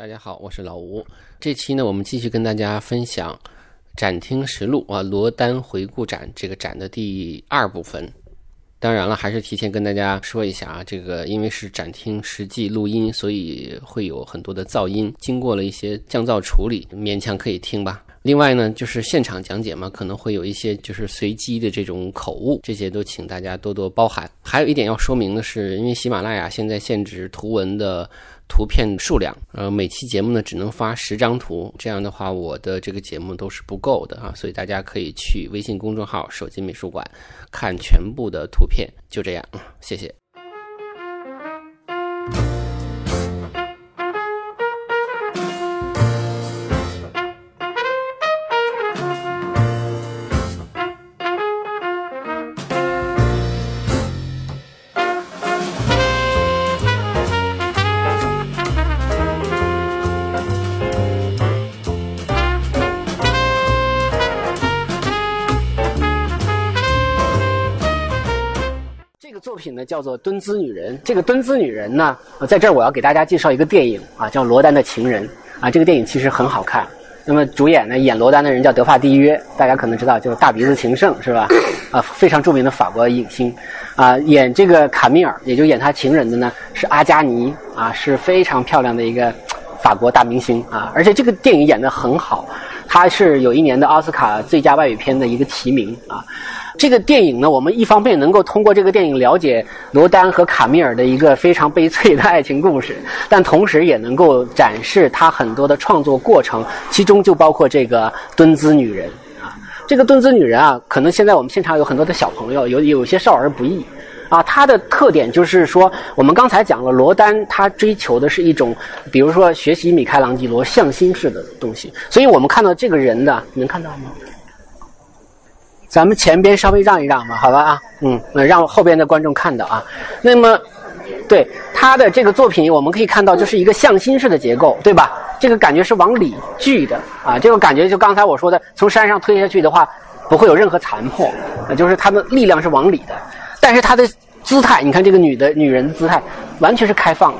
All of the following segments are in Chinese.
大家好，我是老吴。这期呢，我们继续跟大家分享《展厅实录》啊，罗丹回顾展这个展的第二部分。当然了，还是提前跟大家说一下啊，这个因为是展厅实际录音，所以会有很多的噪音，经过了一些降噪处理，勉强可以听吧。另外呢，就是现场讲解嘛，可能会有一些就是随机的这种口误，这些都请大家多多包涵。还有一点要说明的是，因为喜马拉雅现在限制图文的图片数量，呃，每期节目呢只能发十张图，这样的话我的这个节目都是不够的啊，所以大家可以去微信公众号“手机美术馆”看全部的图片。就这样，谢谢。叫做《蹲姿女人》。这个蹲姿女人呢，呃在这儿我要给大家介绍一个电影啊，叫《罗丹的情人》啊。这个电影其实很好看。那么主演呢，演罗丹的人叫德法蒂约，大家可能知道，就是大鼻子情圣是吧？啊，非常著名的法国影星。啊，演这个卡米尔，也就演他情人的呢，是阿加尼啊，是非常漂亮的一个法国大明星啊。而且这个电影演得很好，他是有一年的奥斯卡最佳外语片的一个提名啊。这个电影呢，我们一方面能够通过这个电影了解罗丹和卡米尔的一个非常悲催的爱情故事，但同时也能够展示他很多的创作过程，其中就包括这个蹲姿女人啊。这个蹲姿女人啊，可能现在我们现场有很多的小朋友，有有些少儿不宜啊。它的特点就是说，我们刚才讲了，罗丹他追求的是一种，比如说学习米开朗基罗向心式的东西，所以我们看到这个人的，能看到吗？咱们前边稍微让一让吧，好吧啊，嗯，让后边的观众看到啊。那么，对他的这个作品，我们可以看到就是一个向心式的结构，对吧？这个感觉是往里聚的啊，这个感觉就刚才我说的，从山上推下去的话，不会有任何残破，就是它的力量是往里的。但是它的姿态，你看这个女的女人的姿态，完全是开放的，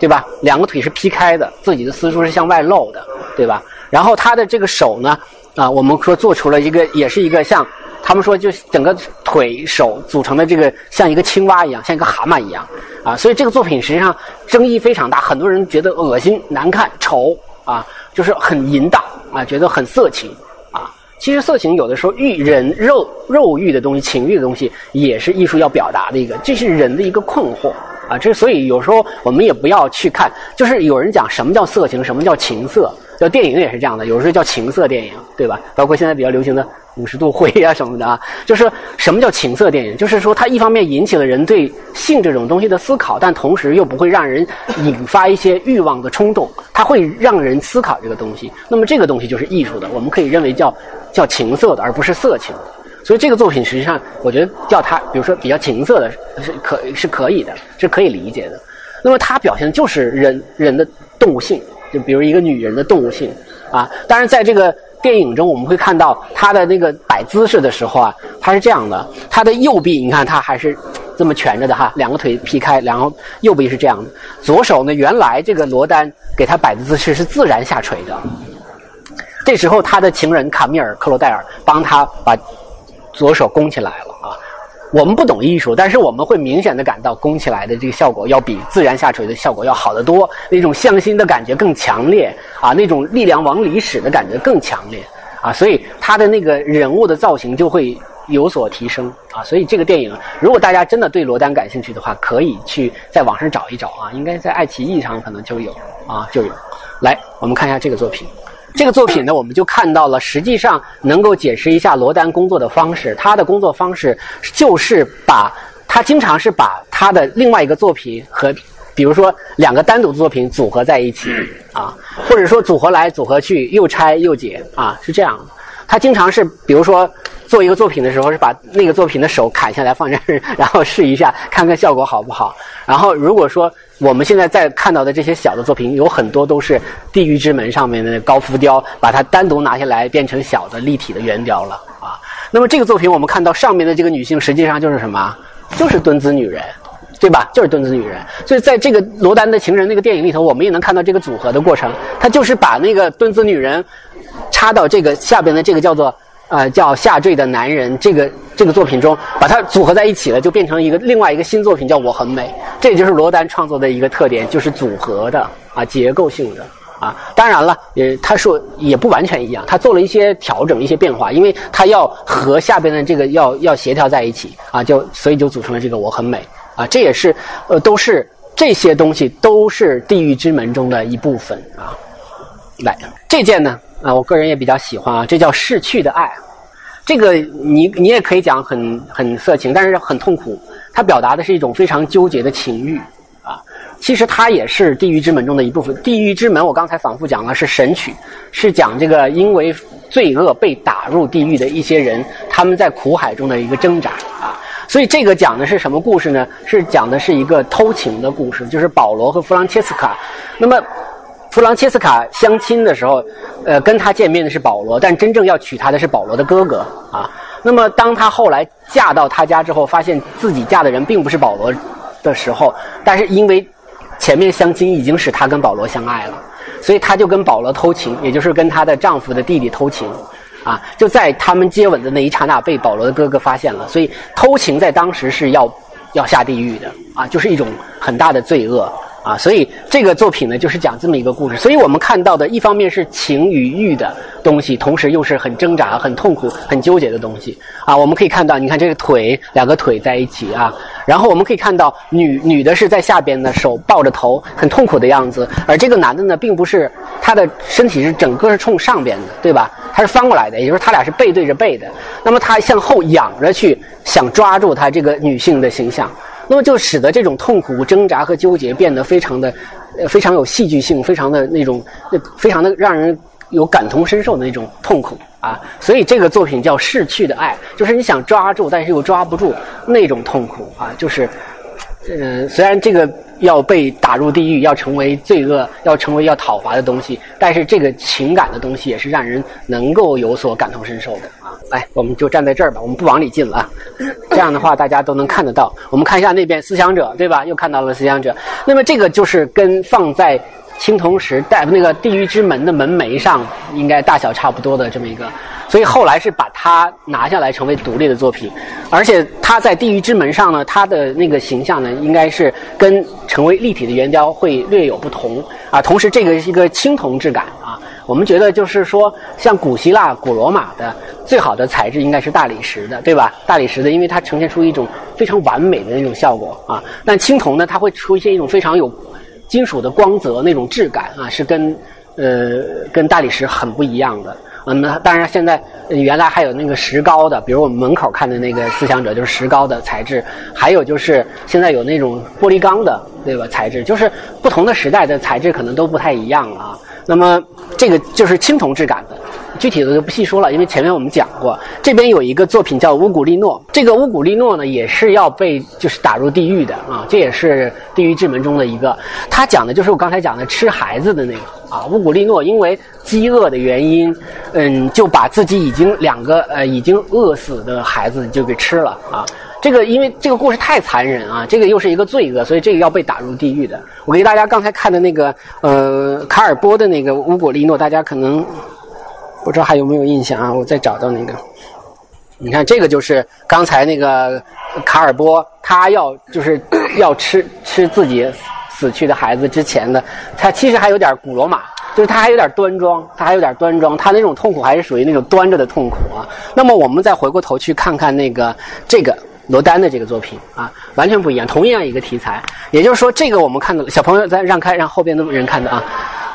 对吧？两个腿是劈开的，自己的私处是向外露的，对吧？然后他的这个手呢？啊，我们说做出了一个，也是一个像他们说，就整个腿手组成的这个像一个青蛙一样，像一个蛤蟆一样啊。所以这个作品实际上争议非常大，很多人觉得恶心、难看、丑啊，就是很淫荡啊，觉得很色情啊。其实色情有的时候欲人肉肉欲的东西、情欲的东西，也是艺术要表达的一个，这是人的一个困惑啊。这所以有时候我们也不要去看，就是有人讲什么叫色情，什么叫情色。叫电影也是这样的，有时候叫情色电影，对吧？包括现在比较流行的五十度灰啊什么的啊，就是什么叫情色电影？就是说它一方面引起了人对性这种东西的思考，但同时又不会让人引发一些欲望的冲动，它会让人思考这个东西。那么这个东西就是艺术的，我们可以认为叫叫情色的，而不是色情的。所以这个作品实际上，我觉得叫它，比如说比较情色的，是可是可以的，是可以理解的。那么它表现的就是人人的动物性。就比如一个女人的动物性啊，当然在这个电影中，我们会看到她的那个摆姿势的时候啊，她是这样的，她的右臂你看她还是这么蜷着的哈，两个腿劈开，然后右臂是这样的，左手呢，原来这个罗丹给她摆的姿势是自然下垂的，这时候他的情人卡米尔克罗戴尔帮他把左手弓起来了。我们不懂艺术，但是我们会明显的感到弓起来的这个效果要比自然下垂的效果要好得多，那种向心的感觉更强烈啊，那种力量往里使的感觉更强烈啊，所以他的那个人物的造型就会有所提升啊，所以这个电影，如果大家真的对罗丹感兴趣的话，可以去在网上找一找啊，应该在爱奇艺上可能就有啊，就有。来，我们看一下这个作品。这个作品呢，我们就看到了，实际上能够解释一下罗丹工作的方式。他的工作方式就是把，他经常是把他的另外一个作品和，比如说两个单独的作品组合在一起啊，或者说组合来组合去，又拆又解啊，是这样。他经常是，比如说做一个作品的时候，是把那个作品的手砍下来放这儿，然后试一下，看看效果好不好。然后如果说我们现在在看到的这些小的作品，有很多都是《地狱之门》上面的高浮雕，把它单独拿下来变成小的立体的圆雕了啊。那么这个作品，我们看到上面的这个女性，实际上就是什么？就是敦子女人对吧？就是墩子女人。所以在这个罗丹的情人那个电影里头，我们也能看到这个组合的过程。他就是把那个墩子女人插到这个下边的这个叫做呃叫下坠的男人这个这个作品中，把它组合在一起了，就变成一个另外一个新作品，叫我很美。这也就是罗丹创作的一个特点，就是组合的啊结构性的。啊，当然了，呃，他说也不完全一样，他做了一些调整、一些变化，因为他要和下边的这个要要协调在一起啊，就所以就组成了这个我很美啊，这也是呃都是这些东西都是地狱之门中的一部分啊。来，这件呢啊，我个人也比较喜欢啊，这叫逝去的爱，这个你你也可以讲很很色情，但是很痛苦，它表达的是一种非常纠结的情欲啊。其实它也是地狱之门中的一部分。地狱之门，我刚才反复讲了，是神曲，是讲这个因为罪恶被打入地狱的一些人，他们在苦海中的一个挣扎啊。所以这个讲的是什么故事呢？是讲的是一个偷情的故事，就是保罗和弗朗切斯卡。那么弗朗切斯卡相亲的时候，呃，跟他见面的是保罗，但真正要娶她的是保罗的哥哥啊。那么当他后来嫁到他家之后，发现自己嫁的人并不是保罗的时候，但是因为前面相亲已经使她跟保罗相爱了，所以她就跟保罗偷情，也就是跟她的丈夫的弟弟偷情，啊，就在他们接吻的那一刹那被保罗的哥哥发现了，所以偷情在当时是要要下地狱的，啊，就是一种很大的罪恶。啊，所以这个作品呢，就是讲这么一个故事。所以我们看到的一方面是情与欲的东西，同时又是很挣扎、很痛苦、很纠结的东西。啊，我们可以看到，你看这个腿，两个腿在一起啊。然后我们可以看到，女女的是在下边呢，手抱着头，很痛苦的样子。而这个男的呢，并不是他的身体是整个是冲上边的，对吧？他是翻过来的，也就是他俩是背对着背的。那么他向后仰着去，想抓住他这个女性的形象。那么就使得这种痛苦、挣扎和纠结变得非常的，呃，非常有戏剧性，非常的那种，非常的让人有感同身受的那种痛苦啊。所以这个作品叫《逝去的爱》，就是你想抓住，但是又抓不住那种痛苦啊。就是，呃，虽然这个要被打入地狱，要成为罪恶，要成为要讨伐的东西，但是这个情感的东西也是让人能够有所感同身受的。来，我们就站在这儿吧，我们不往里进了啊。这样的话，大家都能看得到。我们看一下那边思想者，对吧？又看到了思想者。那么这个就是跟放在青铜石带那个地狱之门的门楣上，应该大小差不多的这么一个。所以后来是把它拿下来成为独立的作品，而且它在地狱之门上呢，它的那个形象呢，应该是跟成为立体的圆雕会略有不同啊。同时，这个是一个青铜质感啊。我们觉得就是说，像古希腊、古罗马的最好的材质应该是大理石的，对吧？大理石的，因为它呈现出一种非常完美的那种效果啊。但青铜呢，它会出现一种非常有金属的光泽那种质感啊，是跟呃跟大理石很不一样的。嗯，那当然现在原来还有那个石膏的，比如我们门口看的那个思想者就是石膏的材质，还有就是现在有那种玻璃钢的，对吧？材质就是不同的时代的材质可能都不太一样啊。那么这个就是青铜质感的，具体的就不细说了，因为前面我们讲过。这边有一个作品叫乌古利诺，这个乌古利诺呢也是要被就是打入地狱的啊，这也是地狱之门中的一个。他讲的就是我刚才讲的吃孩子的那个啊，乌古利诺因为饥饿的原因，嗯，就把自己已经两个呃已经饿死的孩子就给吃了啊。这个因为这个故事太残忍啊，这个又是一个罪恶，所以这个要被打入地狱的。我给大家刚才看的那个呃卡尔波的那个乌果利诺，大家可能不知道还有没有印象啊？我再找到那个，你看这个就是刚才那个卡尔波，他要就是要吃吃自己死去的孩子之前的，他其实还有点古罗马，就是他还有点端庄，他还有点端庄，他那种痛苦还是属于那种端着的痛苦啊。那么我们再回过头去看看那个这个。罗丹的这个作品啊，完全不一样，同样一个题材。也就是说，这个我们看到小朋友在让开，让后边的人看的啊。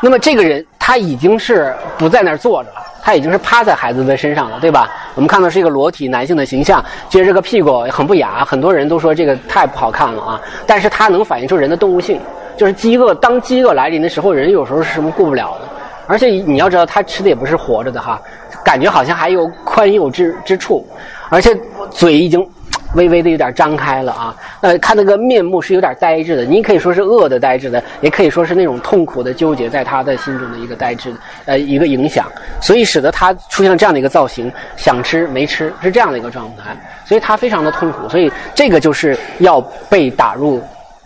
那么这个人他已经是不在那儿坐着了，他已经是趴在孩子的身上了，对吧？我们看到是一个裸体男性的形象，撅着个屁股，很不雅。很多人都说这个太不好看了啊。但是它能反映出人的动物性，就是饥饿。当饥饿来临的时候，人有时候是什么顾不了的。而且你要知道，他吃的也不是活着的哈，感觉好像还有宽宥之之处，而且嘴已经。微微的有点张开了啊。呃，看那个面目是有点呆滞的，你可以说是饿的呆滞的，也可以说是那种痛苦的纠结在他的心中的一个呆滞，呃，一个影响，所以使得他出现了这样的一个造型，想吃没吃是这样的一个状态，所以他非常的痛苦，所以这个就是要被打入。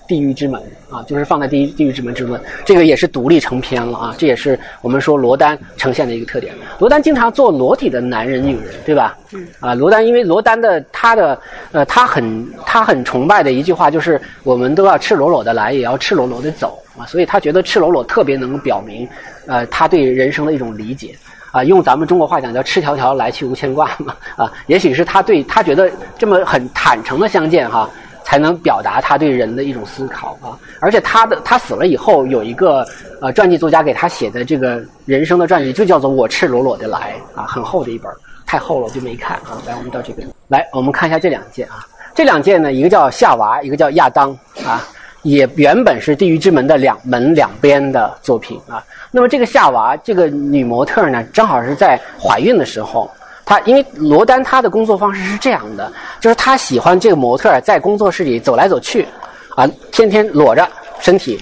地狱之门啊，就是放在地狱地狱之门之论，这个也是独立成篇了啊，这也是我们说罗丹呈现的一个特点。罗丹经常做裸体的男人、女人，对吧？嗯。啊，罗丹因为罗丹的他的呃，他很他很崇拜的一句话就是，我们都要赤裸裸的来，也要赤裸裸的走啊，所以他觉得赤裸裸特别能表明呃他对人生的一种理解啊，用咱们中国话讲叫赤条条来去无牵挂嘛啊，也许是他对他觉得这么很坦诚的相见哈。才能表达他对人的一种思考啊！而且他的他死了以后，有一个呃传记作家给他写的这个人生的传记，就叫做《我赤裸裸的来》啊，很厚的一本，太厚了我就没看啊。来，我们到这边来，我们看一下这两件啊。这两件呢，一个叫夏娃，一个叫亚当啊，也原本是地狱之门的两门两边的作品啊。那么这个夏娃这个女模特呢，正好是在怀孕的时候。他因为罗丹他的工作方式是这样的，就是他喜欢这个模特在工作室里走来走去，啊，天天裸着身体，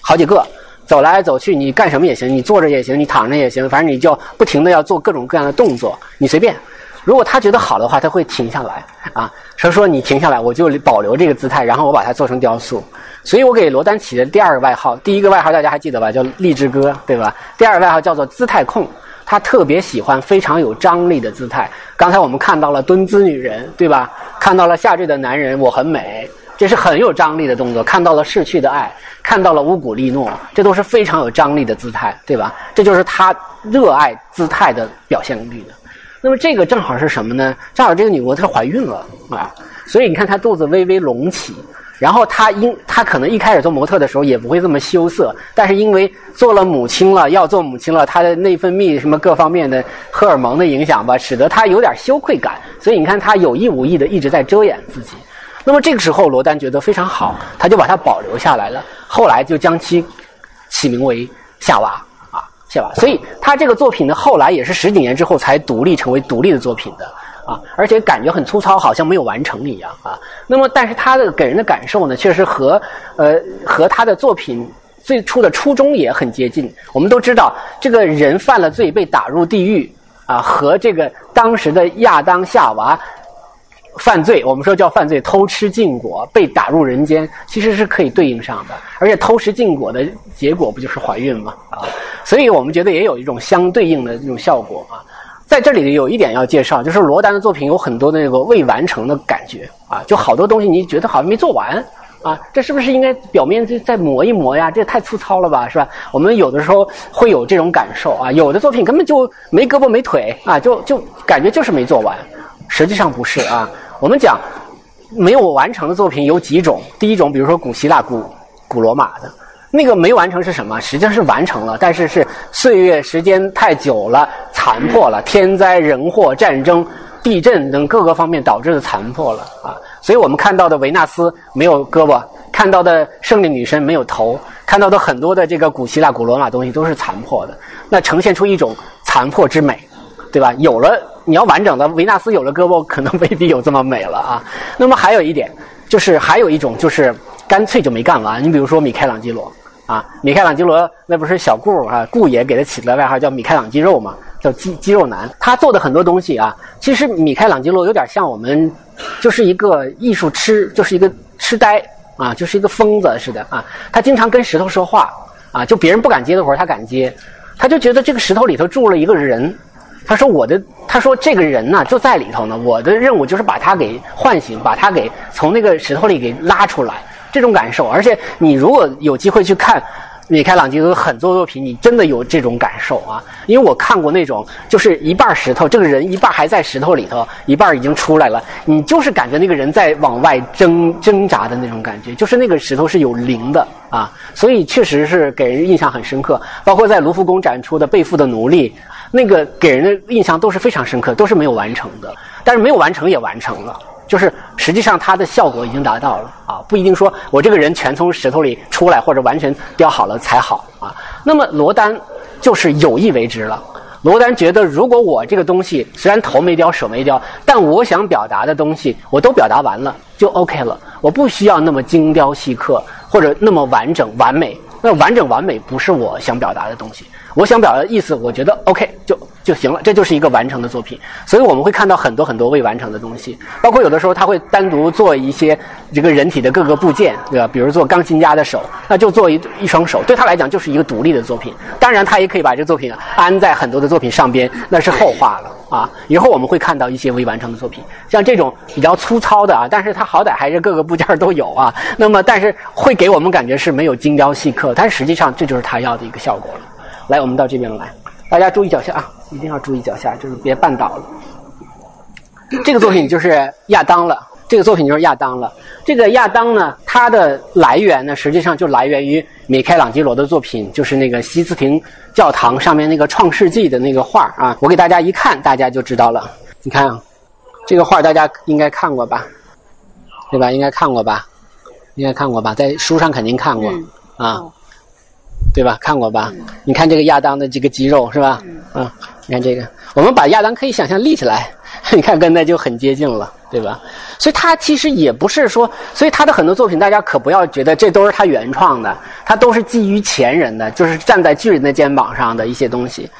好几个走来走去，你干什么也行，你坐着也行，你躺着也行，反正你就不停的要做各种各样的动作，你随便。如果他觉得好的话，他会停下来啊，他说你停下来，我就保留这个姿态，然后我把它做成雕塑。所以我给罗丹起的第二个外号，第一个外号大家还记得吧？叫励志哥，对吧？第二个外号叫做姿态控。他特别喜欢非常有张力的姿态。刚才我们看到了蹲姿女人，对吧？看到了下坠的男人，我很美，这是很有张力的动作。看到了逝去的爱，看到了乌古丽诺，这都是非常有张力的姿态，对吧？这就是他热爱姿态的表现力的。那么这个正好是什么呢？正好这个女模特怀孕了啊，所以你看她肚子微微隆起。然后她因她可能一开始做模特的时候也不会这么羞涩，但是因为做了母亲了，要做母亲了，她的内分泌什么各方面的荷尔蒙的影响吧，使得她有点羞愧感，所以你看她有意无意的一直在遮掩自己。那么这个时候罗丹觉得非常好，他就把它保留下来了，后来就将其起名为夏娃啊夏娃。所以他这个作品呢，后来也是十几年之后才独立成为独立的作品的。啊，而且感觉很粗糙，好像没有完成一样啊。那么，但是他的给人的感受呢，确实和呃和他的作品最初的初衷也很接近。我们都知道，这个人犯了罪被打入地狱啊，和这个当时的亚当夏娃犯罪，我们说叫犯罪，偷吃禁果被打入人间，其实是可以对应上的。而且偷食禁果的结果不就是怀孕吗？啊，所以我们觉得也有一种相对应的这种效果啊。在这里有一点要介绍，就是罗丹的作品有很多的那个未完成的感觉啊，就好多东西你觉得好像没做完啊，这是不是应该表面再再磨一磨呀？这太粗糙了吧，是吧？我们有的时候会有这种感受啊，有的作品根本就没胳膊没腿啊，就就感觉就是没做完，实际上不是啊。我们讲没有完成的作品有几种，第一种比如说古希腊、古古罗马的。那个没完成是什么？实际上是完成了，但是是岁月时间太久了，残破了，天灾人祸、战争、地震等各个方面导致的残破了啊。所以我们看到的维纳斯没有胳膊，看到的胜利女神没有头，看到的很多的这个古希腊、古罗马东西都是残破的，那呈现出一种残破之美，对吧？有了你要完整的维纳斯有了胳膊，可能未必有这么美了啊。那么还有一点，就是还有一种就是干脆就没干完。你比如说米开朗基罗。啊，米开朗基罗那不是小顾啊，顾爷给他起的外号叫米开朗肌肉嘛，叫肌肌肉男。他做的很多东西啊，其实米开朗基罗有点像我们，就是一个艺术痴，就是一个痴呆啊，就是一个疯子似的啊。他经常跟石头说话啊，就别人不敢接的活他敢接，他就觉得这个石头里头住了一个人。他说我的，他说这个人呢就在里头呢，我的任务就是把他给唤醒，把他给从那个石头里给拉出来。这种感受，而且你如果有机会去看米开朗基罗很多作品，你真的有这种感受啊！因为我看过那种，就是一半石头，这个人一半还在石头里头，一半已经出来了，你就是感觉那个人在往外挣挣扎的那种感觉，就是那个石头是有灵的啊！所以确实是给人印象很深刻。包括在卢浮宫展出的《背负的奴隶》，那个给人的印象都是非常深刻，都是没有完成的，但是没有完成也完成了。就是实际上它的效果已经达到了啊，不一定说我这个人全从石头里出来或者完全雕好了才好啊。那么罗丹就是有意为之了罗丹觉得，如果我这个东西虽然头没雕手没雕，但我想表达的东西我都表达完了，就 OK 了。我不需要那么精雕细刻或者那么完整完美。那完整完美不是我想表达的东西。我想表达的意思，我觉得 OK 就就行了，这就是一个完成的作品。所以我们会看到很多很多未完成的东西，包括有的时候他会单独做一些这个人体的各个部件，对吧？比如做钢琴家的手，那就做一一双手，对他来讲就是一个独立的作品。当然，他也可以把这个作品安在很多的作品上边，那是后话了啊。以后我们会看到一些未完成的作品，像这种比较粗糙的啊，但是它好歹还是各个部件都有啊。那么，但是会给我们感觉是没有精雕细刻，但实际上这就是他要的一个效果了。来，我们到这边来，大家注意脚下啊，一定要注意脚下，就是别绊倒了。这个作品就是亚当了，这个作品就是亚当了。这个亚当呢，它的来源呢，实际上就来源于米开朗基罗的作品，就是那个西斯廷教堂上面那个《创世纪》的那个画啊。我给大家一看，大家就知道了。你看啊，这个画大家应该看过吧？对吧？应该看过吧？应该看过吧？在书上肯定看过啊。对吧？看过吧？你看这个亚当的这个肌肉是吧？嗯，你看这个，我们把亚当可以想象立起来，你看跟那就很接近了，对吧？所以他其实也不是说，所以他的很多作品，大家可不要觉得这都是他原创的，他都是基于前人的，就是站在巨人的肩膀上的一些东西。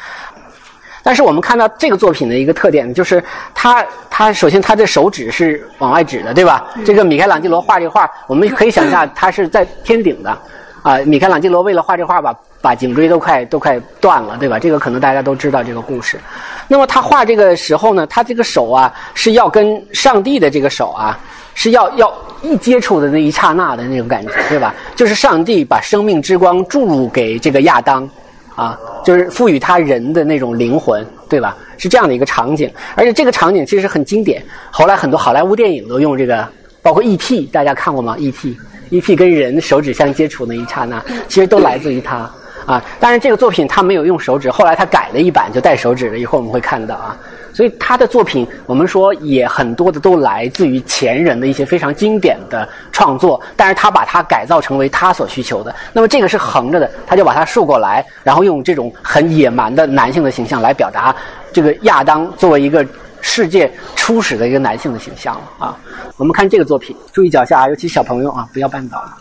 但是我们看到这个作品的一个特点，就是他他首先他的手指是往外指的，对吧？这个米开朗基罗画这画，我们可以想象他是在天顶的。啊，米开朗基罗为了画这画，把把颈椎都快都快断了，对吧？这个可能大家都知道这个故事。那么他画这个时候呢，他这个手啊是要跟上帝的这个手啊是要要一接触的那一刹那的那种感觉，对吧？就是上帝把生命之光注入给这个亚当，啊，就是赋予他人的那种灵魂，对吧？是这样的一个场景，而且这个场景其实很经典，后来很多好莱坞电影都用这个，包括 E.T.，大家看过吗？E.T. E.T. 跟人手指相接触那一刹那，其实都来自于他啊。当然，这个作品他没有用手指，后来他改了一版就带手指了。一会儿我们会看到啊。所以他的作品，我们说也很多的都来自于前人的一些非常经典的创作，但是他把它改造成为他所需求的。那么这个是横着的，他就把它竖过来，然后用这种很野蛮的男性的形象来表达这个亚当作为一个。世界初始的一个男性的形象了啊！我们看这个作品，注意脚下啊，尤其小朋友啊，不要绊倒了。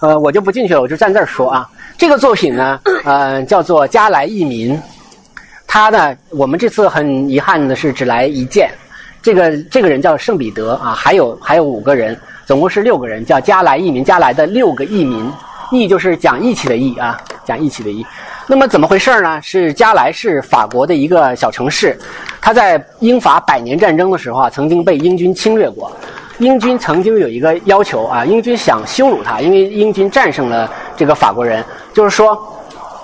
呃，我就不进去了，我就站这儿说啊。这个作品呢，呃，叫做《加来义民》，他呢，我们这次很遗憾的是只来一件。这个这个人叫圣彼得啊，还有还有五个人，总共是六个人，叫加来义民，加来的六个义民，义就是讲义气的义啊，讲义气的义。那么怎么回事呢？是加来是法国的一个小城市，它在英法百年战争的时候啊，曾经被英军侵略过。英军曾经有一个要求啊，英军想羞辱他，因为英军战胜了这个法国人，就是说，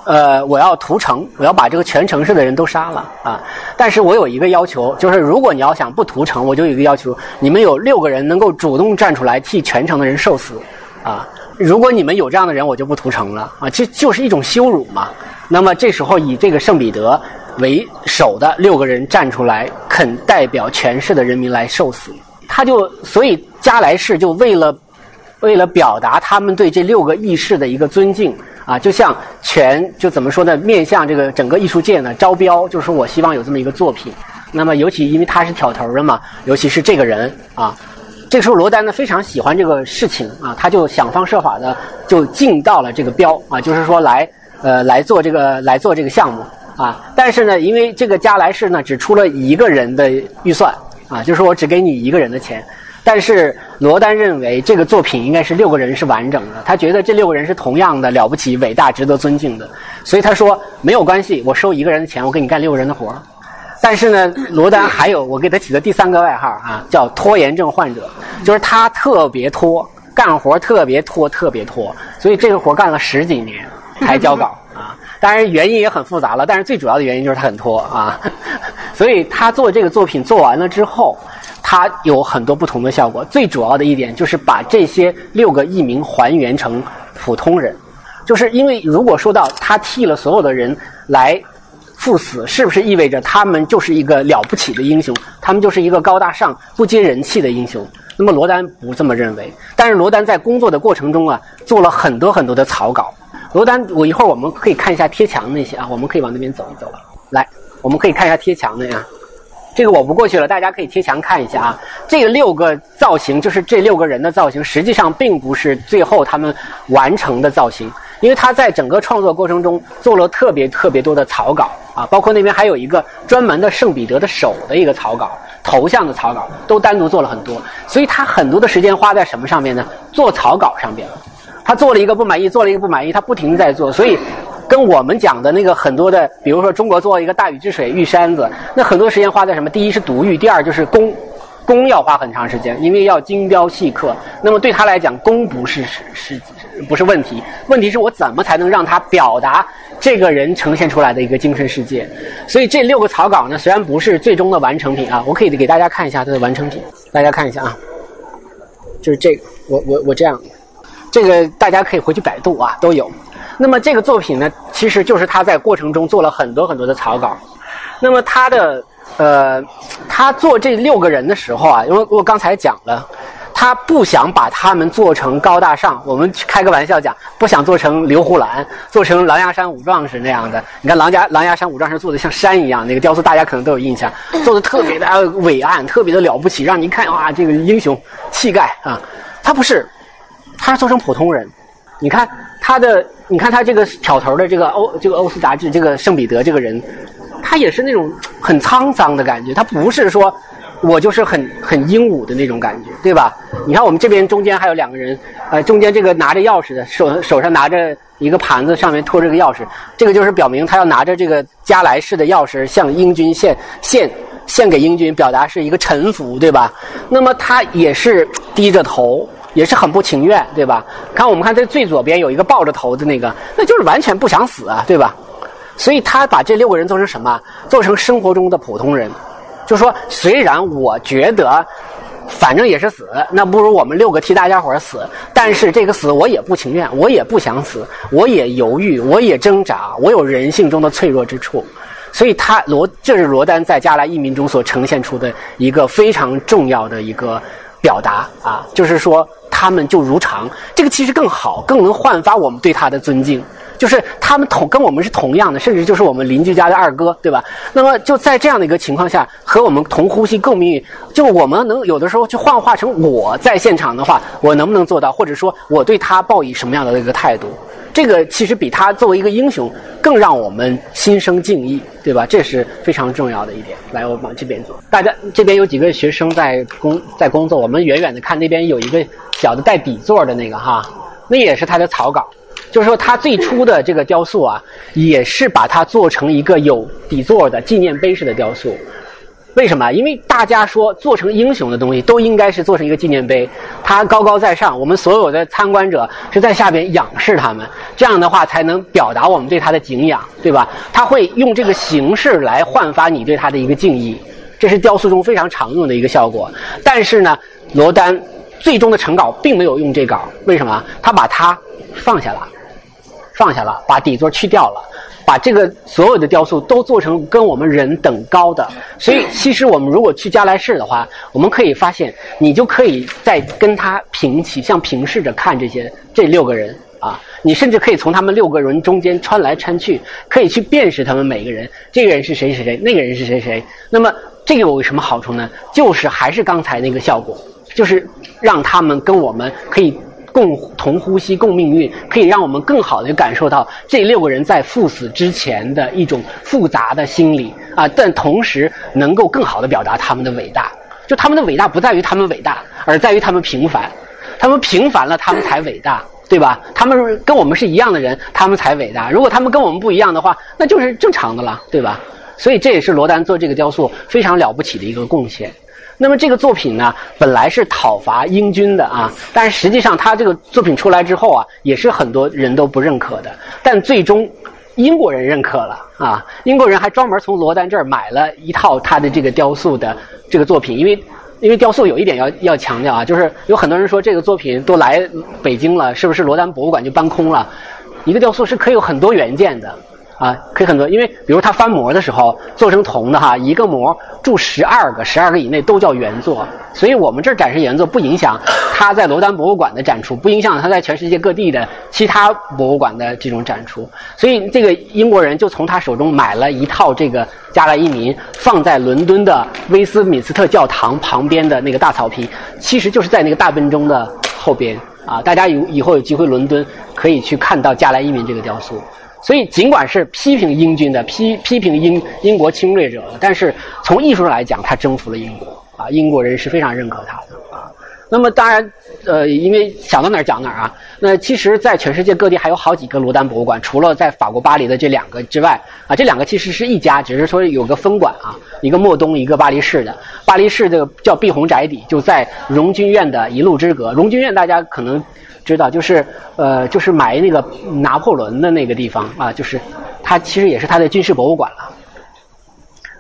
呃，我要屠城，我要把这个全城市的人都杀了啊。但是我有一个要求，就是如果你要想不屠城，我就有一个要求，你们有六个人能够主动站出来替全城的人受死啊。如果你们有这样的人，我就不屠城了啊，这就是一种羞辱嘛。那么这时候以这个圣彼得为首的六个人站出来，肯代表全市的人民来受死，他就所以加莱士就为了为了表达他们对这六个义士的一个尊敬啊，就像全就怎么说呢？面向这个整个艺术界呢招标，就是说我希望有这么一个作品。那么尤其因为他是挑头的嘛，尤其是这个人啊。这个时候，罗丹呢非常喜欢这个事情啊，他就想方设法的就进到了这个标啊，就是说来呃来做这个来做这个项目啊。但是呢，因为这个加莱士呢只出了一个人的预算啊，就是我只给你一个人的钱。但是罗丹认为这个作品应该是六个人是完整的，他觉得这六个人是同样的了不起、伟大、值得尊敬的，所以他说没有关系，我收一个人的钱，我给你干六个人的活儿。但是呢，罗丹还有我给他起的第三个外号啊，叫拖延症患者，就是他特别拖，干活特别拖，特别拖，所以这个活干了十几年才交稿 啊。当然原因也很复杂了，但是最主要的原因就是他很拖啊。所以他做这个作品做完了之后，他有很多不同的效果。最主要的一点就是把这些六个艺名还原成普通人，就是因为如果说到他替了所有的人来。赴死是不是意味着他们就是一个了不起的英雄？他们就是一个高大上、不接人气的英雄？那么罗丹不这么认为。但是罗丹在工作的过程中啊，做了很多很多的草稿。罗丹，我一会儿我们可以看一下贴墙那些啊，我们可以往那边走一走了。来，我们可以看一下贴墙的呀。这个我不过去了，大家可以贴墙看一下啊。这六个造型就是这六个人的造型，实际上并不是最后他们完成的造型，因为他在整个创作过程中做了特别特别多的草稿啊，包括那边还有一个专门的圣彼得的手的一个草稿、头像的草稿，都单独做了很多。所以他很多的时间花在什么上面呢？做草稿上面。他做了一个不满意，做了一个不满意，他不停在做，所以。跟我们讲的那个很多的，比如说中国做一个大禹治水玉山子，那很多时间花在什么？第一是读玉，第二就是工，工要花很长时间，因为要精雕细刻。那么对他来讲，工不是是是不是问题？问题是我怎么才能让他表达这个人呈现出来的一个精神世界？所以这六个草稿呢，虽然不是最终的完成品啊，我可以给大家看一下它的完成品，大家看一下啊，就是这个，我我我这样，这个大家可以回去百度啊，都有。那么这个作品呢，其实就是他在过程中做了很多很多的草稿。那么他的呃，他做这六个人的时候啊，因为我刚才讲了，他不想把他们做成高大上。我们开个玩笑讲，不想做成刘胡兰，做成狼牙山五壮士那样的。你看狼牙狼牙山五壮士做的像山一样，那个雕塑大家可能都有印象，做的特别的伟岸，特别的了不起，让你看哇，这个英雄气概啊。他不是，他是做成普通人。你看他的，你看他这个挑头的这个欧这个欧斯杂志这个圣彼得这个人，他也是那种很沧桑的感觉，他不是说我就是很很英武的那种感觉，对吧？你看我们这边中间还有两个人，呃，中间这个拿着钥匙的手手上拿着一个盘子，上面托着个钥匙，这个就是表明他要拿着这个加莱市的钥匙向英军献献献给英军，表达是一个臣服，对吧？那么他也是低着头。也是很不情愿，对吧？看我们看这最左边有一个抱着头的那个，那就是完全不想死啊，对吧？所以他把这六个人做成什么？做成生活中的普通人，就说虽然我觉得，反正也是死，那不如我们六个替大家伙死。但是这个死我也不情愿，我也不想死，我也犹豫，我也挣扎，我有人性中的脆弱之处。所以他罗，这是罗丹在加莱移民中所呈现出的一个非常重要的一个表达啊，就是说。他们就如常，这个其实更好，更能焕发我们对他的尊敬。就是他们同跟我们是同样的，甚至就是我们邻居家的二哥，对吧？那么就在这样的一个情况下，和我们同呼吸共命运，就我们能有的时候去幻化成我在现场的话，我能不能做到？或者说我对他抱以什么样的一个态度？这个其实比他作为一个英雄更让我们心生敬意，对吧？这是非常重要的一点。来，我往这边走。大家这边有几个学生在工 在工作，我们远远的看那边有一个小的带底座的那个哈，那也是他的草稿。就是说，他最初的这个雕塑啊，也是把它做成一个有底座的纪念碑式的雕塑。为什么？因为大家说做成英雄的东西都应该是做成一个纪念碑，它高高在上，我们所有的参观者是在下边仰视他们，这样的话才能表达我们对他的敬仰，对吧？他会用这个形式来焕发你对他的一个敬意，这是雕塑中非常常用的一个效果。但是呢，罗丹最终的成稿并没有用这稿，为什么？他把它放下了，放下了，把底座去掉了。把这个所有的雕塑都做成跟我们人等高的，所以其实我们如果去加莱市的话，我们可以发现，你就可以在跟他平齐，像平视着看这些这六个人啊，你甚至可以从他们六个人中间穿来穿去，可以去辨识他们每个人，这个人是谁谁谁，那个人是谁谁。那么这个有什么好处呢？就是还是刚才那个效果，就是让他们跟我们可以。共同呼吸，共命运，可以让我们更好的感受到这六个人在赴死之前的一种复杂的心理啊，但同时能够更好的表达他们的伟大。就他们的伟大不在于他们伟大，而在于他们平凡。他们平凡了，他们才伟大，对吧？他们跟我们是一样的人，他们才伟大。如果他们跟我们不一样的话，那就是正常的了，对吧？所以这也是罗丹做这个雕塑非常了不起的一个贡献。那么这个作品呢，本来是讨伐英军的啊，但是实际上他这个作品出来之后啊，也是很多人都不认可的。但最终，英国人认可了啊，英国人还专门从罗丹这儿买了一套他的这个雕塑的这个作品，因为因为雕塑有一点要要强调啊，就是有很多人说这个作品都来北京了，是不是罗丹博物馆就搬空了？一个雕塑是可以有很多原件的。啊，可以很多，因为比如它翻模的时候做成铜的哈，一个模铸十二个，十二个以内都叫原作。所以我们这儿展示原作不影响它在罗丹博物馆的展出，不影响它在全世界各地的其他博物馆的这种展出。所以这个英国人就从他手中买了一套这个加莱伊民，放在伦敦的威斯敏斯特教堂旁边的那个大草坪，其实就是在那个大笨钟的后边啊。大家有以后有机会伦敦可以去看到加莱伊民这个雕塑。所以，尽管是批评英军的、批批评英英国侵略者的，但是从艺术上来讲，他征服了英国啊！英国人是非常认可他的啊。那么，当然，呃，因为想到哪儿讲哪儿啊。那其实，在全世界各地还有好几个罗丹博物馆，除了在法国巴黎的这两个之外啊，这两个其实是一家，只是说有个分馆啊，一个莫东，一个巴黎市的。巴黎市这个叫碧红宅邸，就在荣军院的一路之隔。荣军院大家可能。知道，就是呃，就是埋那个拿破仑的那个地方啊，就是它其实也是它的军事博物馆了。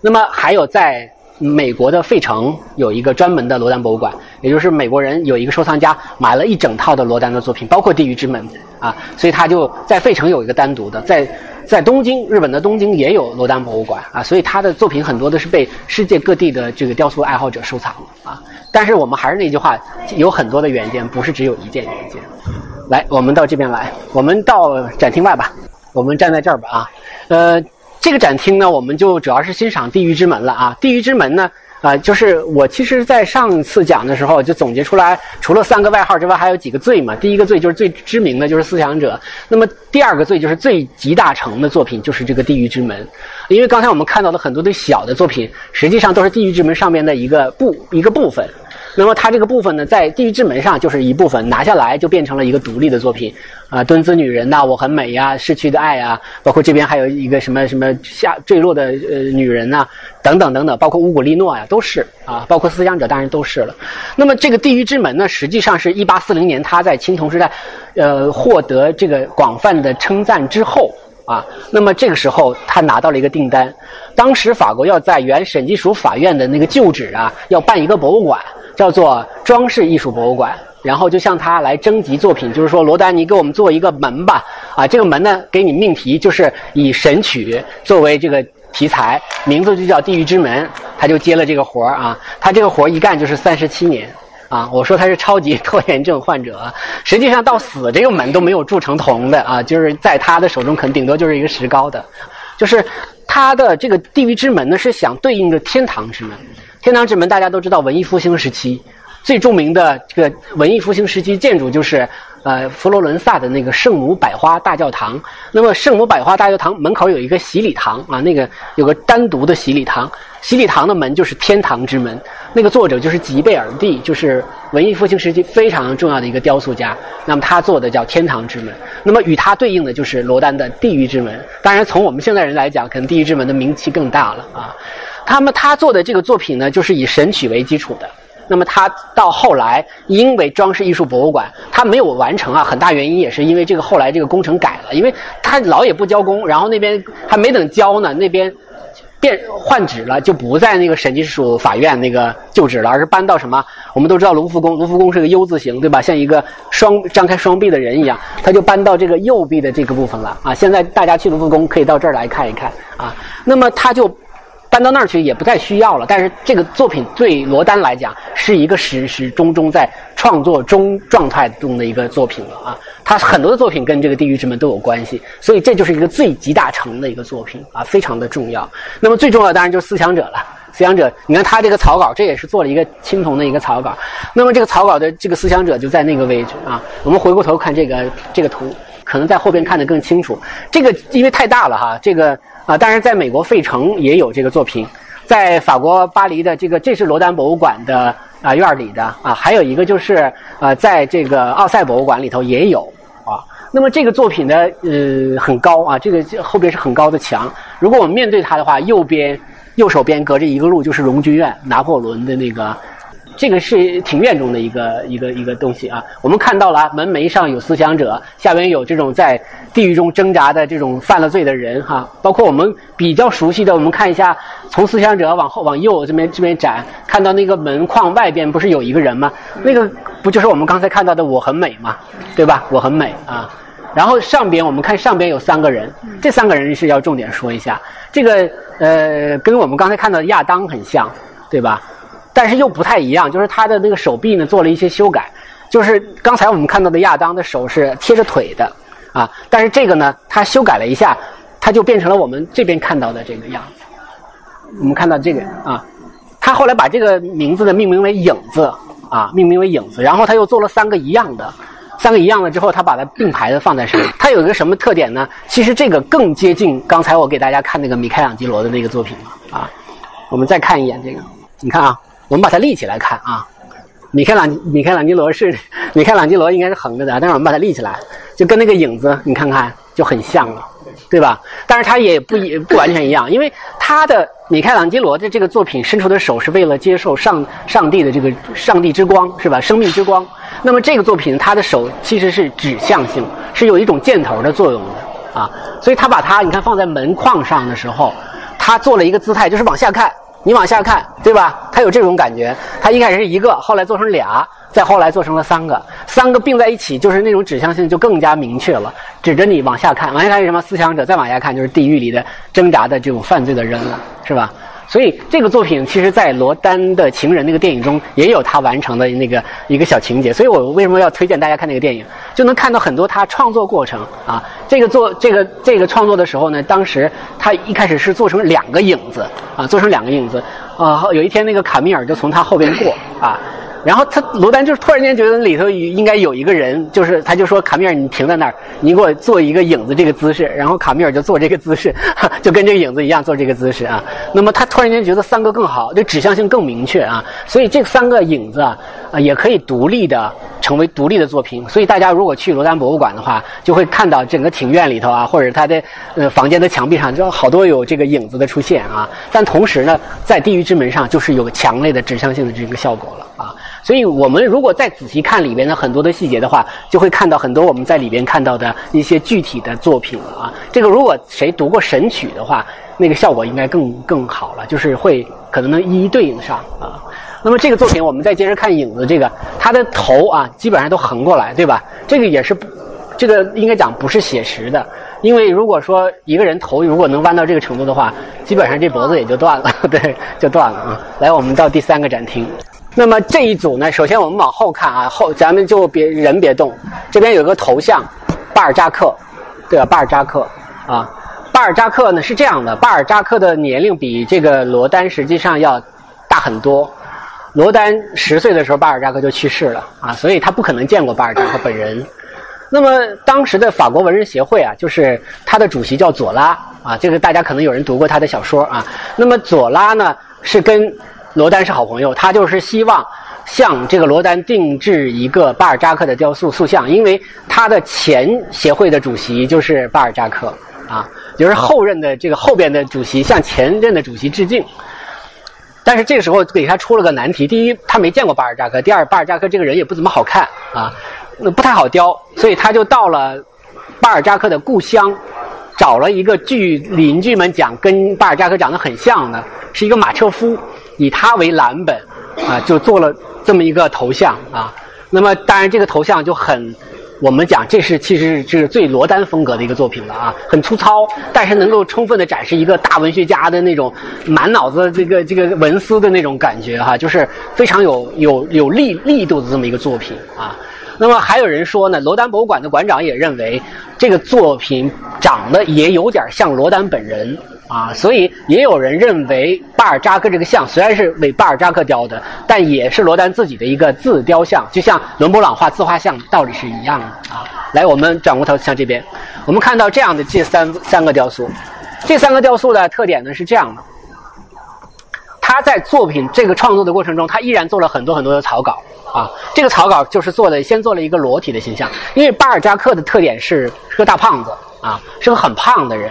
那么还有在美国的费城有一个专门的罗丹博物馆，也就是美国人有一个收藏家买了一整套的罗丹的作品，包括《地狱之门》啊，所以他就在费城有一个单独的，在在东京，日本的东京也有罗丹博物馆啊，所以他的作品很多都是被世界各地的这个雕塑爱好者收藏啊。但是我们还是那句话，有很多的原件，不是只有一件原件。来，我们到这边来，我们到展厅外吧。我们站在这儿吧啊。呃，这个展厅呢，我们就主要是欣赏地狱之门了啊。地狱之门呢，啊，就是我其实在上次讲的时候就总结出来，除了三个外号之外，还有几个罪嘛。第一个罪就是最知名的就是思想者，那么第二个罪就是最集大成的作品就是这个地狱之门。因为刚才我们看到的很多的小的作品，实际上都是地狱之门上面的一个部一个部分。那么它这个部分呢，在地狱之门上就是一部分，拿下来就变成了一个独立的作品，啊，蹲姿女人呐，我很美呀，逝去的爱呀，包括这边还有一个什么什么下坠落的呃女人呐，等等等等，包括乌古丽诺呀，都是啊，包括思想者当然都是了。那么这个地狱之门呢，实际上是一八四零年他在青铜时代，呃，获得这个广泛的称赞之后啊，那么这个时候他拿到了一个订单，当时法国要在原审计署法院的那个旧址啊，要办一个博物馆。叫做装饰艺术博物馆，然后就向他来征集作品，就是说罗丹，你给我们做一个门吧，啊，这个门呢给你命题，就是以《神曲》作为这个题材，名字就叫《地狱之门》，他就接了这个活儿啊，他这个活儿一干就是三十七年，啊，我说他是超级拖延症患者，实际上到死这个门都没有铸成铜的啊，就是在他的手中可能顶多就是一个石膏的，就是他的这个地狱之门呢是想对应着天堂之门。天堂之门，大家都知道，文艺复兴时期最著名的这个文艺复兴时期建筑就是呃佛罗伦萨的那个圣母百花大教堂。那么圣母百花大教堂门口有一个洗礼堂啊，那个有个单独的洗礼堂，洗礼堂的门就是天堂之门。那个作者就是吉贝尔蒂，就是文艺复兴时期非常重要的一个雕塑家。那么他做的叫天堂之门。那么与他对应的就是罗丹的地狱之门。当然，从我们现在人来讲，可能地狱之门的名气更大了啊。那么他做的这个作品呢，就是以神曲为基础的。那么他到后来，因为装饰艺术博物馆他没有完成啊，很大原因也是因为这个后来这个工程改了，因为他老也不交工，然后那边还没等交呢，那边变换址了，就不在那个审计署法院那个旧址了，而是搬到什么？我们都知道卢浮宫，卢浮宫是个 U 字形，对吧？像一个双张开双臂的人一样，他就搬到这个右臂的这个部分了啊。现在大家去卢浮宫可以到这儿来看一看啊。那么他就。搬到那儿去也不再需要了，但是这个作品对罗丹来讲是一个始始终终在创作中状态中的一个作品了啊！他很多的作品跟这个《地狱之门》都有关系，所以这就是一个最集大成的一个作品啊，非常的重要。那么最重要当然就是思想者了，思想者，你看他这个草稿，这也是做了一个青铜的一个草稿。那么这个草稿的这个思想者就在那个位置啊。我们回过头看这个这个图，可能在后边看得更清楚。这个因为太大了哈，这个。啊，当然，在美国费城也有这个作品，在法国巴黎的这个，这是罗丹博物馆的啊院里的啊，还有一个就是呃，在这个奥赛博物馆里头也有啊。那么这个作品呢，呃，很高啊，这个后边是很高的墙。如果我们面对它的话，右边右手边隔着一个路就是荣军院，拿破仑的那个。这个是庭院中的一个一个一个东西啊，我们看到了门楣上有思想者，下边有这种在地狱中挣扎的这种犯了罪的人哈，包括我们比较熟悉的，我们看一下，从思想者往后往右这边这边展，看到那个门框外边不是有一个人吗？那个不就是我们刚才看到的我很美吗？对吧？我很美啊。然后上边我们看上边有三个人，这三个人是要重点说一下。这个呃，跟我们刚才看到的亚当很像，对吧？但是又不太一样，就是他的那个手臂呢做了一些修改。就是刚才我们看到的亚当的手是贴着腿的，啊，但是这个呢，他修改了一下，他就变成了我们这边看到的这个样子。我们看到这个啊，他后来把这个名字呢命名为影子啊，命名为影子，然后他又做了三个一样的。三个一样的之后，他把它并排的放在上面。它有一个什么特点呢？其实这个更接近刚才我给大家看那个米开朗基罗的那个作品了啊。我们再看一眼这个，你看啊，我们把它立起来看啊。米开朗米开朗基罗是米开朗基罗应该是横着的，但是我们把它立起来，就跟那个影子你看看就很像了，对吧？但是它也不一不完全一样，因为他的米开朗基罗的这个作品伸出的手是为了接受上上帝的这个上帝之光，是吧？生命之光。那么这个作品，他的手其实是指向性，是有一种箭头的作用的啊，所以他把它你看放在门框上的时候，他做了一个姿态，就是往下看，你往下看，对吧？他有这种感觉，他一开始是一个，后来做成俩，再后来做成了三个，三个并在一起，就是那种指向性就更加明确了，指着你往下看，往下看是什么？思想者，再往下看就是地狱里的挣扎的这种犯罪的人了，是吧？所以这个作品，其实，在罗丹的情人那个电影中，也有他完成的那个一个小情节。所以我为什么要推荐大家看那个电影？就能看到很多他创作过程啊。这个做这个这个创作的时候呢，当时他一开始是做成两个影子啊，做成两个影子啊。有一天，那个卡米尔就从他后边过啊。然后他罗丹就突然间觉得里头应该有一个人，就是他就说卡米尔，你停在那儿，你给我做一个影子这个姿势。然后卡米尔就做这个姿势，就跟这个影子一样做这个姿势啊。那么他突然间觉得三个更好，这指向性更明确啊。所以这三个影子啊，啊也可以独立的成为独立的作品。所以大家如果去罗丹博物馆的话，就会看到整个庭院里头啊，或者他的呃房间的墙壁上，就好多有这个影子的出现啊。但同时呢，在地狱之门上就是有强烈的指向性的这个效果了啊。所以我们如果再仔细看里边的很多的细节的话，就会看到很多我们在里边看到的一些具体的作品了啊。这个如果谁读过《神曲》的话，那个效果应该更更好了，就是会可能能一一对应上啊。那么这个作品，我们再接着看影子，这个它的头啊，基本上都横过来，对吧？这个也是，这个应该讲不是写实的，因为如果说一个人头如果能弯到这个程度的话，基本上这脖子也就断了，对，就断了啊。来，我们到第三个展厅。那么这一组呢，首先我们往后看啊，后咱们就别人别动，这边有个头像，巴尔扎克，对吧？巴尔扎克啊，巴尔扎克呢是这样的，巴尔扎克的年龄比这个罗丹实际上要大很多。罗丹十岁的时候，巴尔扎克就去世了啊，所以他不可能见过巴尔扎克本人。那么当时的法国文人协会啊，就是他的主席叫左拉啊，这个大家可能有人读过他的小说啊。那么左拉呢是跟罗丹是好朋友，他就是希望向这个罗丹定制一个巴尔扎克的雕塑塑像，因为他的前协会的主席就是巴尔扎克啊，就是后任的这个后边的主席向前任的主席致敬。但是这个时候给他出了个难题：第一，他没见过巴尔扎克；第二，巴尔扎克这个人也不怎么好看啊，那不太好雕，所以他就到了巴尔扎克的故乡。找了一个据邻居们讲跟巴尔扎克长得很像的，是一个马车夫，以他为蓝本，啊，就做了这么一个头像啊。那么当然这个头像就很，我们讲这是其实是最罗丹风格的一个作品了啊，很粗糙，但是能够充分的展示一个大文学家的那种满脑子这个这个文思的那种感觉哈，就是非常有有有力力度的这么一个作品啊。那么还有人说呢，罗丹博物馆的馆长也认为这个作品长得也有点像罗丹本人啊，所以也有人认为巴尔扎克这个像虽然是为巴尔扎克雕的，但也是罗丹自己的一个自雕像，就像伦勃朗画自画像道理是一样的啊。来，我们转过头向这边，我们看到这样的这三三个雕塑，这三个雕塑的特点呢是这样的。他在作品这个创作的过程中，他依然做了很多很多的草稿啊。这个草稿就是做的，先做了一个裸体的形象，因为巴尔扎克的特点是是个大胖子啊，是个很胖的人。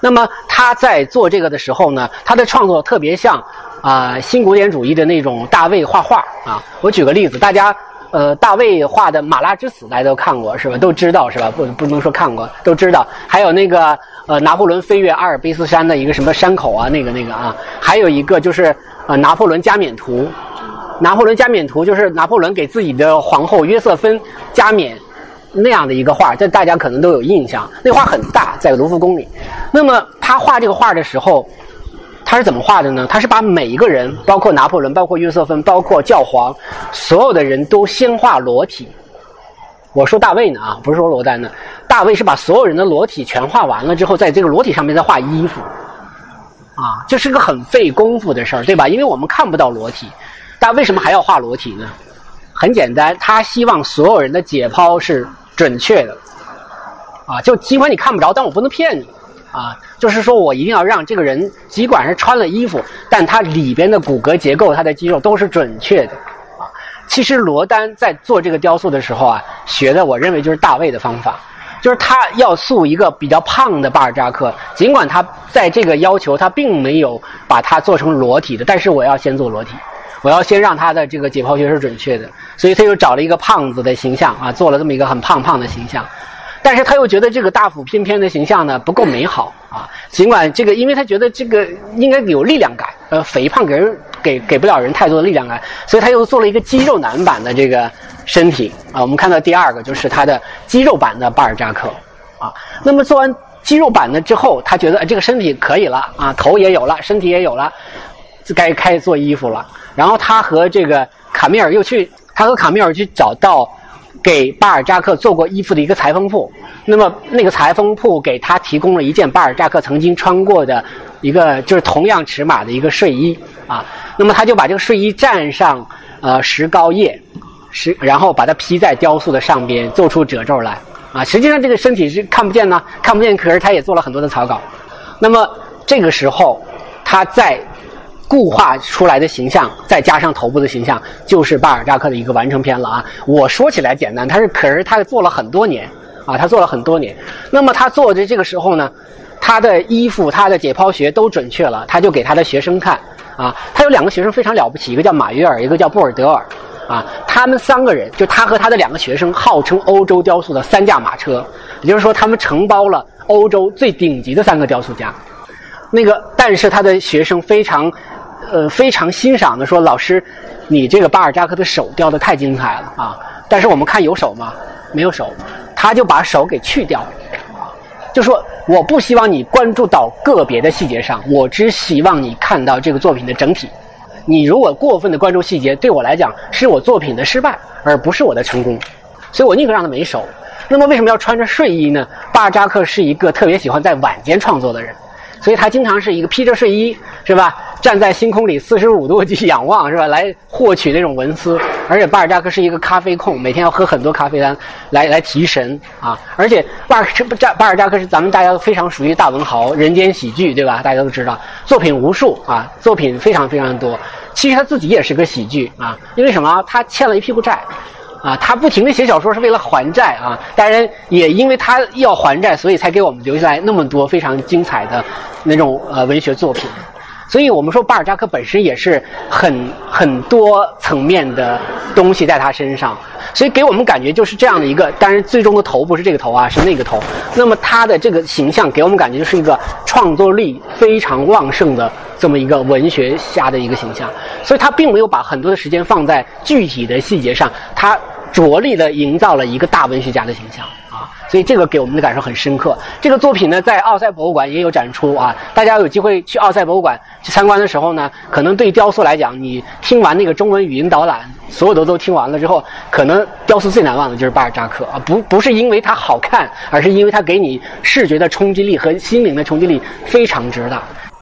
那么他在做这个的时候呢，他的创作特别像啊新古典主义的那种大卫画画啊。我举个例子，大家。呃，大卫画的《马拉之死》大家都看过是吧？都知道是吧？不，不能说看过，都知道。还有那个呃，拿破仑飞越阿尔卑斯山的一个什么山口啊，那个那个啊，还有一个就是呃，拿破仑加冕图。拿破仑加冕图就是拿破仑给自己的皇后约瑟芬加冕，那样的一个画，这大家可能都有印象。那画很大，在卢浮宫里。那么他画这个画的时候，他是怎么画的呢？他是把每一个人，包括拿破仑，包括约瑟芬，包括教皇，所有的人都先画裸体。我说大卫呢啊，不是说罗丹呢。大卫是把所有人的裸体全画完了之后，在这个裸体上面再画衣服。啊，这是个很费功夫的事儿，对吧？因为我们看不到裸体，但为什么还要画裸体呢？很简单，他希望所有人的解剖是准确的。啊，就尽管你看不着，但我不能骗你。啊，就是说我一定要让这个人，尽管是穿了衣服，但他里边的骨骼结构、他的肌肉都是准确的。啊，其实罗丹在做这个雕塑的时候啊，学的我认为就是大卫的方法。就是他要塑一个比较胖的巴尔扎克，尽管他在这个要求他并没有把它做成裸体的，但是我要先做裸体，我要先让他的这个解剖学是准确的，所以他又找了一个胖子的形象啊，做了这么一个很胖胖的形象。但是他又觉得这个大腹翩翩的形象呢不够美好啊，尽管这个，因为他觉得这个应该有力量感，呃，肥胖给人给给不了人太多的力量感，所以他又做了一个肌肉男版的这个身体啊。我们看到第二个就是他的肌肉版的巴尔扎克啊。那么做完肌肉版的之后，他觉得这个身体可以了啊，头也有了，身体也有了，该开始做衣服了。然后他和这个卡米尔又去，他和卡米尔去找到。给巴尔扎克做过衣服的一个裁缝铺，那么那个裁缝铺给他提供了一件巴尔扎克曾经穿过的一个就是同样尺码的一个睡衣啊，那么他就把这个睡衣蘸上呃石膏液，石然后把它披在雕塑的上边，做出褶皱来啊。实际上这个身体是看不见呢，看不见，可是他也做了很多的草稿。那么这个时候他在。固化出来的形象，再加上头部的形象，就是巴尔扎克的一个完成片了啊！我说起来简单，他是可是他做了很多年啊，他做了很多年。那么他做的这个时候呢，他的衣服、他的解剖学都准确了，他就给他的学生看啊。他有两个学生非常了不起，一个叫马约尔，一个叫布尔德尔啊。他们三个人，就他和他的两个学生，号称欧洲雕塑的三驾马车，也就是说，他们承包了欧洲最顶级的三个雕塑家。那个，但是他的学生非常。呃，非常欣赏的说，老师，你这个巴尔扎克的手雕的太精彩了啊！但是我们看有手吗？没有手，他就把手给去掉了啊，就说我不希望你关注到个别的细节上，我只希望你看到这个作品的整体。你如果过分的关注细节，对我来讲是我作品的失败，而不是我的成功。所以我宁可让他没手。那么为什么要穿着睡衣呢？巴尔扎克是一个特别喜欢在晚间创作的人，所以他经常是一个披着睡衣，是吧？站在星空里四十五度去 仰望，是吧？来获取那种文思。而且巴尔扎克是一个咖啡控，每天要喝很多咖啡单来来提神啊。而且巴尔扎巴尔扎克是咱们大家都非常熟悉大文豪，人间喜剧，对吧？大家都知道，作品无数啊，作品非常非常多。其实他自己也是个喜剧啊，因为什么？他欠了一屁股债啊，他不停的写小说是为了还债啊。当然，也因为他要还债，所以才给我们留下来那么多非常精彩的那种呃文学作品。所以我们说，巴尔扎克本身也是很很多层面的东西在他身上，所以给我们感觉就是这样的一个。当然，最终的头不是这个头啊，是那个头。那么他的这个形象给我们感觉就是一个创作力非常旺盛的这么一个文学家的一个形象。所以他并没有把很多的时间放在具体的细节上，他着力的营造了一个大文学家的形象。所以这个给我们的感受很深刻。这个作品呢，在奥赛博物馆也有展出啊。大家有机会去奥赛博物馆去参观的时候呢，可能对雕塑来讲，你听完那个中文语音导览，所有的都听完了之后，可能雕塑最难忘的就是巴尔扎克啊。不不是因为它好看，而是因为它给你视觉的冲击力和心灵的冲击力非常之大。